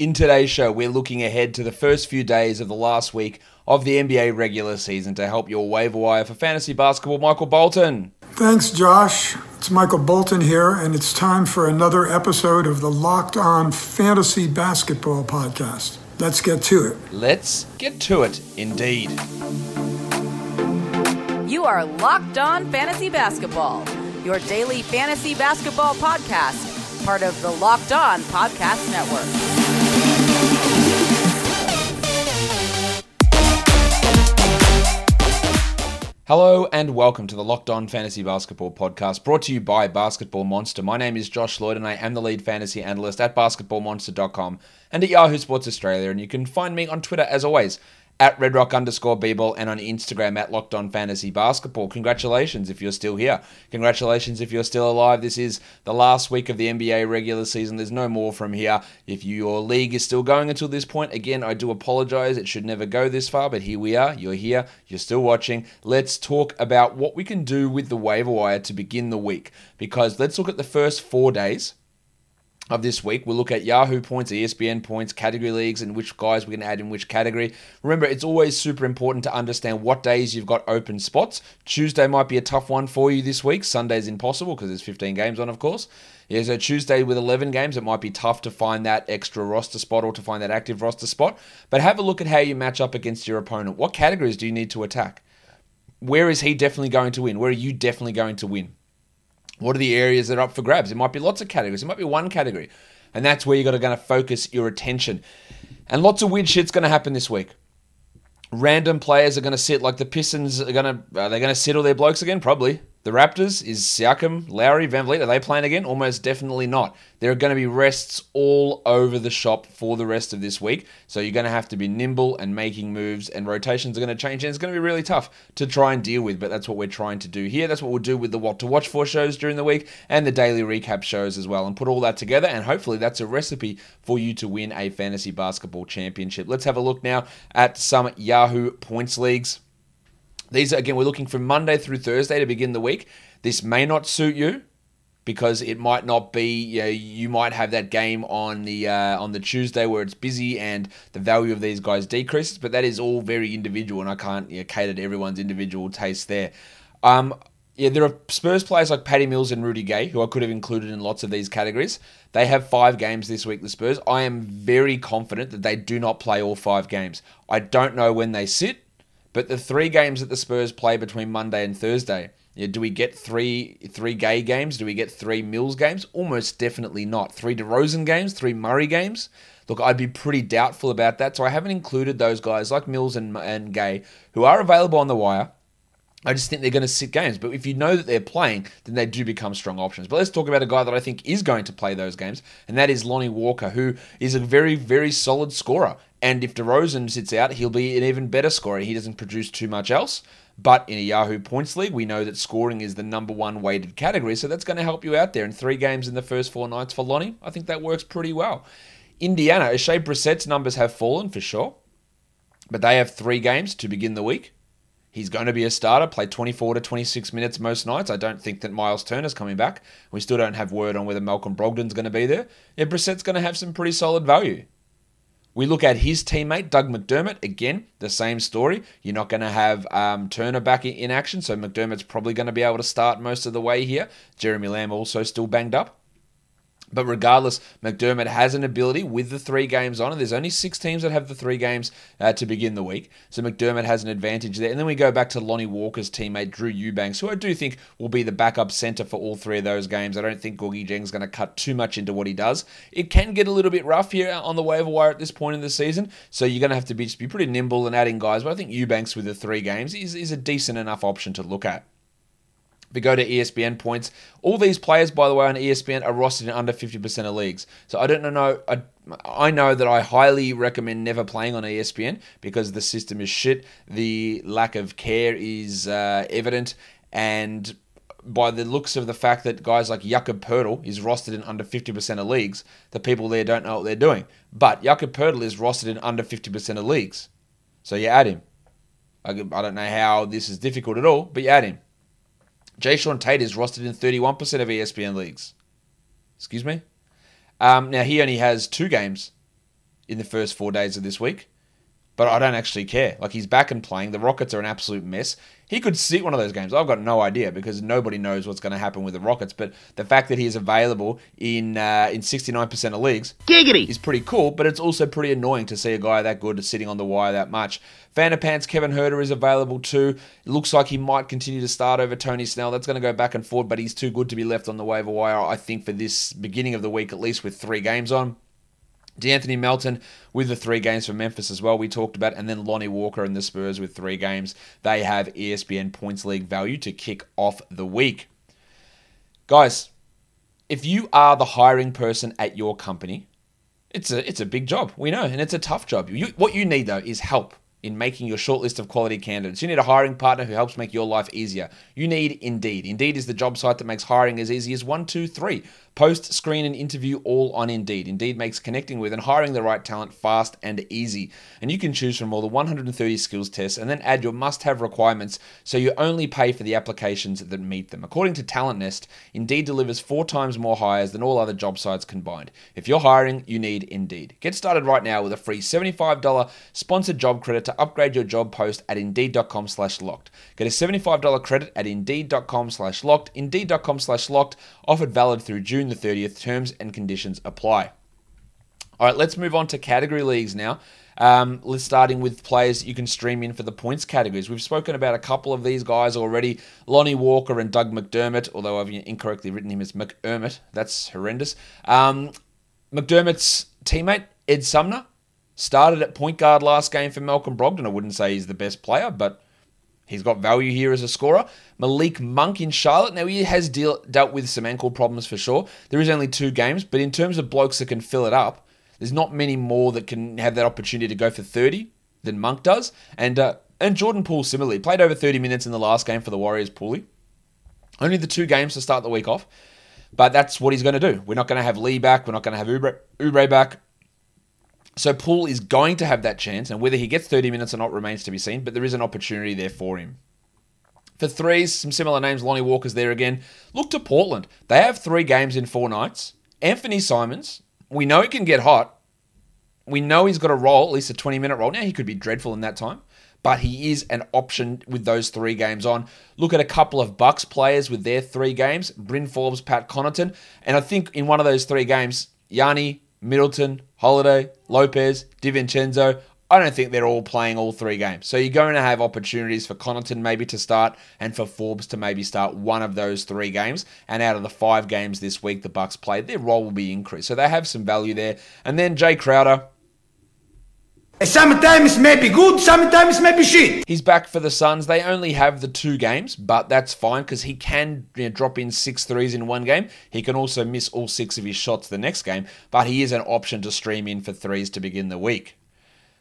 In today's show, we're looking ahead to the first few days of the last week of the NBA regular season to help your waiver wire for fantasy basketball. Michael Bolton. Thanks, Josh. It's Michael Bolton here, and it's time for another episode of the Locked On Fantasy Basketball Podcast. Let's get to it. Let's get to it, indeed. You are Locked On Fantasy Basketball, your daily fantasy basketball podcast, part of the Locked On Podcast Network. Hello and welcome to the Locked On Fantasy Basketball Podcast brought to you by Basketball Monster. My name is Josh Lloyd and I am the lead fantasy analyst at basketballmonster.com and at Yahoo Sports Australia. And you can find me on Twitter as always at redrock underscore bball and on Instagram at locked on fantasy basketball. Congratulations if you're still here. Congratulations if you're still alive. This is the last week of the NBA regular season. There's no more from here. If your league is still going until this point, again, I do apologize. It should never go this far, but here we are. You're here. You're still watching. Let's talk about what we can do with the waiver wire to begin the week because let's look at the first four days of this week. We'll look at Yahoo points, ESPN points, category leagues, and which guys we're going to add in which category. Remember, it's always super important to understand what days you've got open spots. Tuesday might be a tough one for you this week. Sunday's impossible because there's 15 games on, of course. Yeah, so Tuesday with 11 games, it might be tough to find that extra roster spot or to find that active roster spot. But have a look at how you match up against your opponent. What categories do you need to attack? Where is he definitely going to win? Where are you definitely going to win? What are the areas that are up for grabs? It might be lots of categories. It might be one category. And that's where you've got to focus your attention. And lots of weird shit's going to happen this week. Random players are going to sit like the Pistons are going to. Are they going to sit all their blokes again? Probably. The Raptors, is Siakam, Lowry, VanVleet, are they playing again? Almost definitely not. There are going to be rests all over the shop for the rest of this week. So you're going to have to be nimble and making moves, and rotations are going to change. And it's going to be really tough to try and deal with, but that's what we're trying to do here. That's what we'll do with the What to Watch For shows during the week and the daily recap shows as well, and put all that together. And hopefully that's a recipe for you to win a fantasy basketball championship. Let's have a look now at some Yahoo points leagues. These, again, we're looking from Monday through Thursday to begin the week. This may not suit you because it might not be you, know, you might have that game on the uh, on the Tuesday where it's busy and the value of these guys decreases but that is all very individual and I can't you know, cater to everyone's individual taste there. Um, yeah there are Spurs players like Paddy Mills and Rudy Gay who I could have included in lots of these categories. They have five games this week the Spurs. I am very confident that they do not play all five games. I don't know when they sit but the three games that the Spurs play between Monday and Thursday, yeah, do we get three three Gay games? Do we get three Mills games? Almost definitely not. Three DeRozan games, three Murray games. Look, I'd be pretty doubtful about that. So I haven't included those guys like Mills and, and Gay who are available on the wire. I just think they're going to sit games. But if you know that they're playing, then they do become strong options. But let's talk about a guy that I think is going to play those games, and that is Lonnie Walker, who is a very, very solid scorer. And if DeRozan sits out, he'll be an even better scorer. He doesn't produce too much else. But in a Yahoo Points League, we know that scoring is the number one weighted category, so that's going to help you out there. In three games in the first four nights for Lonnie, I think that works pretty well. Indiana, Oshae Brissett's numbers have fallen for sure, but they have three games to begin the week. He's going to be a starter, play 24 to 26 minutes most nights. I don't think that Miles Turner's coming back. We still don't have word on whether Malcolm Brogdon's going to be there. Yeah, Brissett's going to have some pretty solid value. We look at his teammate, Doug McDermott. Again, the same story. You're not going to have um, Turner back in action, so McDermott's probably going to be able to start most of the way here. Jeremy Lamb also still banged up. But regardless, McDermott has an ability with the three games on, and there's only six teams that have the three games uh, to begin the week. So McDermott has an advantage there. And then we go back to Lonnie Walker's teammate, Drew Eubanks, who I do think will be the backup center for all three of those games. I don't think Gorgui Dieng is going to cut too much into what he does. It can get a little bit rough here on the waiver wire at this point in the season, so you're going to have to be, be pretty nimble and adding guys. But I think Eubanks with the three games is, is a decent enough option to look at. If we go to ESPN points, all these players, by the way, on ESPN are rostered in under 50% of leagues. So I don't know. I, I know that I highly recommend never playing on ESPN because the system is shit. The lack of care is uh, evident. And by the looks of the fact that guys like Jakob Poeltl is rostered in under 50% of leagues, the people there don't know what they're doing. But Jakob Poeltl is rostered in under 50% of leagues. So you add him. I don't know how this is difficult at all, but you add him. Jae'Sean Tate is rostered in 31% of ESPN leagues. Excuse me? Um, now, he only has two games in the first four days of this week but I don't actually care. Like he's back and playing. The Rockets are an absolute mess. He could sit one of those games. I've got no idea because nobody knows what's going to happen with the Rockets. But the fact that he is available in uh, in 69% of leagues Giggity. is pretty cool. But it's also pretty annoying to see a guy that good sitting on the wire that much. Fan of Pants Kevin Huerter is available too. It looks like he might continue to start over Tony Snell. That's going to go back and forth, but he's too good to be left on the waiver wire. I think for this beginning of the week, at least with three games on. D'Anthony Melton with the three games for Memphis as well, we talked about, and then Lonnie Walker and the Spurs with three games. They have ESPN Points League value to kick off the week. Guys, if you are the hiring person at your company, it's a it's a big job. We know, and it's a tough job. You, what you need though is help in making your shortlist of quality candidates. You need a hiring partner who helps make your life easier. You need Indeed. Indeed is the job site that makes hiring as easy as one, two, three. Post, screen, and interview all on Indeed. Indeed makes connecting with and hiring the right talent fast and easy. And you can choose from more than 130 skills tests and then add your must have requirements so you only pay for the applications that meet them. According to Talent Nest, Indeed delivers four times more hires than all other job sites combined. If you're hiring, you need Indeed. Get started right now with a free $75 sponsored job credit to upgrade your job post at Indeed.com slash locked. Get a $75 credit at Indeed.com slash locked. Indeed.com slash locked. Offered valid through June the 30th. Terms and conditions apply. All right, let's move on to category leagues now. Um, let's starting with players you can stream in for the points categories. We've spoken about a couple of these guys already: Lonnie Walker and Doug McDermott. Although I've incorrectly written him as McDermott, that's horrendous. Um, McDermott's teammate Ed Sumner started at point guard last game for Malcolm Brogdon. I wouldn't say he's the best player, but He's got value here as a scorer. Malik Monk in Charlotte. Now, he has deal, dealt with some ankle problems for sure. There is only two games, but in terms of blokes that can fill it up, there's not many more that can have that opportunity to go for 30 than Monk does. And uh, and Jordan Poole similarly played over 30 minutes in the last game for the Warriors. Pooley. Only the two games to start the week off, but that's what he's going to do. We're not going to have Lee back. We're not going to have Ubre, Oubre back. So Poole is going to have that chance, and whether he gets 30 minutes or not remains to be seen, but there is an opportunity there for him. For threes, some similar names. Lonnie Walker's there again. Look to Portland. They have three games in four nights. Anthony Simons, we know he can get hot. We know he's got a role, at least a 20 minute role. Now, he could be dreadful in that time, but he is an option with those three games on. Look at a couple of Bucks players with their three games Bryn Forbes, Pat Connaughton. And I think in one of those three games, Yanni, Middleton, Holiday, Lopez, DiVincenzo. I don't think they're all playing all three games. So you're going to have opportunities for Connaughton maybe to start and for Forbes to maybe start one of those three games. And out of the five games this week the Bucks played, their role will be increased. So they have some value there. And then Jay Crowder, Sometimes maybe good, sometimes maybe shit. He's back for the Suns. They only have the two games, but that's fine because he can you know, drop in six threes in one game. He can also miss all six of his shots the next game, but he is an option to stream in for threes to begin the week.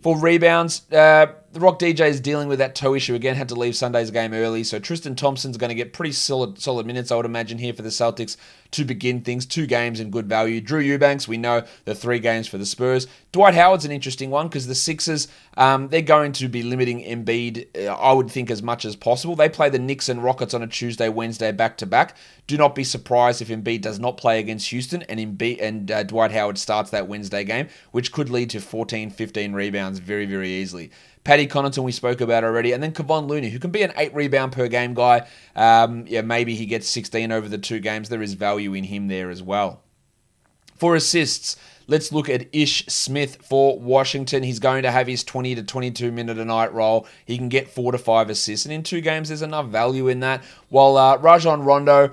For rebounds, uh, the Rock DJ is dealing with that toe issue again. Had to leave Sunday's game early, so Tristan Thompson's going to get pretty solid, solid minutes, I would imagine, here for the Celtics to begin things. Two games in good value. Drew Eubanks, we know the three games for the Spurs. Dwight Howard's an interesting one because the Sixers, um, they're going to be limiting Embiid, uh, I would think, as much as possible. They play the Knicks and Rockets on a Tuesday, Wednesday, back to back. Do not be surprised if Embiid does not play against Houston and Embiid and uh, Dwight Howard starts that Wednesday game, which could lead to 14, 15 rebounds very, very easily. Paddy Connaughton, we spoke about already, and then Kevon Looney, who can be an eight rebound per game guy. Um, yeah, maybe he gets 16 over the two games. There is value in him there as well. For assists, let's look at Ish Smith for Washington. He's going to have his 20 to 22 minute a night role. He can get four to five assists, and in two games, there's enough value in that. While uh, Rajon Rondo,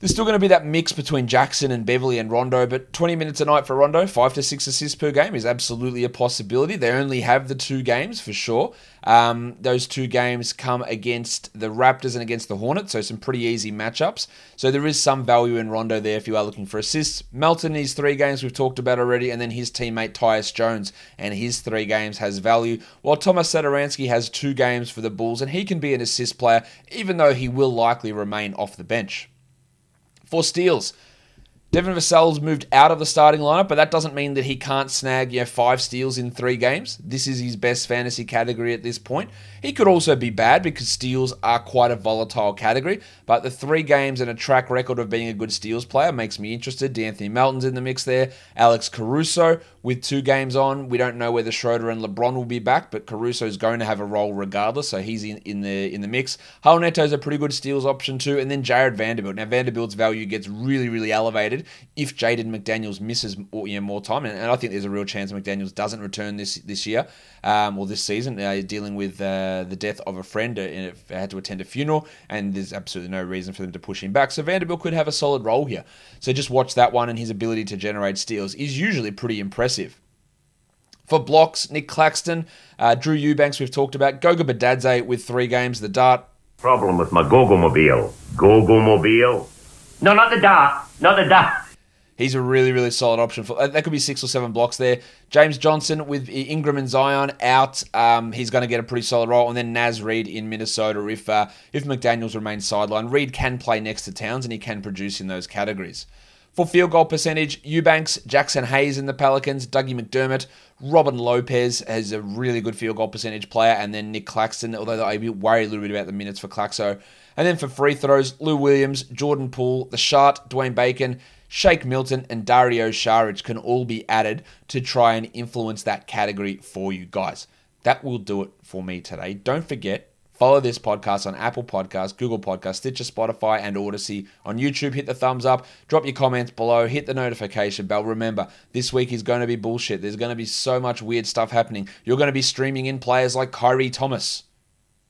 there's still going to be that mix between Jackson and Beverley and Rondo, but 20 minutes a night for Rondo, five to six assists per game is absolutely a possibility. They only have the two games for sure. Um, those two games come against the Raptors and against the Hornets, so some pretty easy matchups. So there is some value in Rondo there if you are looking for assists. Melton, his three games we've talked about already, and then his teammate Tyus Jones and his three games has value. While Thomas Satoransky has two games for the Bulls, and he can be an assist player, even though he will likely remain off the bench. For steals, Devin Vassell's moved out of the starting lineup, but that doesn't mean that he can't snag you know, five steals in three games. This is his best fantasy category at this point. He could also be bad because steals are quite a volatile category, but the three games and a track record of being a good steals player makes me interested. D'Anthony Melton's in the mix there. Alex Caruso with two games on. We don't know whether Schroeder and LeBron will be back, but Caruso's going to have a role regardless, so he's in, in the in the mix. Raul Neto is a pretty good steals option too, and then Jared Vanderbilt. Now Vanderbilt's value gets really really elevated if Jaden McDaniels misses you know, more time, and, and, I think there's a real chance McDaniels doesn't return this this year um, or this season. Uh, dealing with uh, the death of a friend, and uh, had to attend a funeral, and there's absolutely no reason for them to push him back. So Vanderbilt could have a solid role here. So just watch that one, and his ability to generate steals is usually pretty impressive. For blocks, Nic Claxton, uh, Drew Eubanks, we've talked about. Goga Bitadze with three games, the dart. Problem with my Gogo-mobile. Gogo-mobile? No, not the dart. Not the dart. He's a really, really solid option. for uh, That could be six or seven blocks there. James Johnson with Ingram and Zion out. Um, he's going to get a pretty solid role. And then Naz Reid in Minnesota if, uh, if McDaniels remains sidelined. Reid can play next to Towns and he can produce in those categories. For field goal percentage, Eubanks, Jaxson Hayes in the Pelicans, Dougie McDermott, Robin Lopez has a really good field goal percentage player, and then Nic Claxton, although I worry a little bit about the minutes for Claxo. And then for free throws, Lou Williams, Jordan Poole, The Shart, Dwayne Bacon, Shake Milton, and Dario Saric can all be added to try and influence that category for you guys. That will do it for me today. Don't forget, Follow this podcast on Apple Podcasts, Google Podcasts, Stitcher, Spotify, and Odysee. On YouTube, hit the thumbs up, drop your comments below, hit the notification bell. Remember, this week is going to be bullshit. There's going to be so much weird stuff happening. You're going to be streaming in players like Khyri Thomas.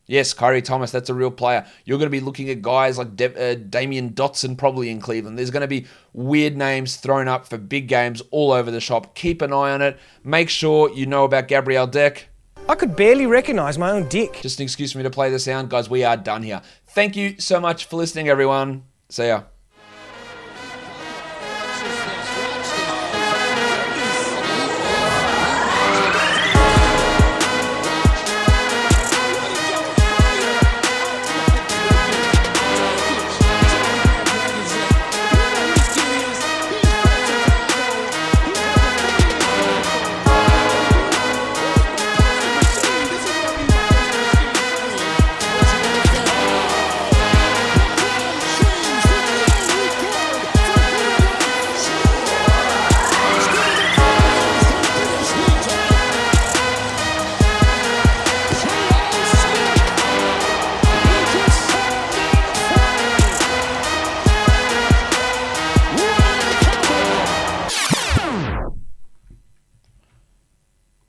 Yes, Khyri Thomas, that's a real player. You're going to be looking at guys like De- uh, Damyean Dotson, probably in Cleveland. There's going to be weird names thrown up for big games all over the shop. Keep an eye on it. Make sure you know about Gabriel Deck. I could barely recognize my own dick. Just an excuse for me to play the sound. Guys, we are done here. Thank you so much for listening, everyone. See ya.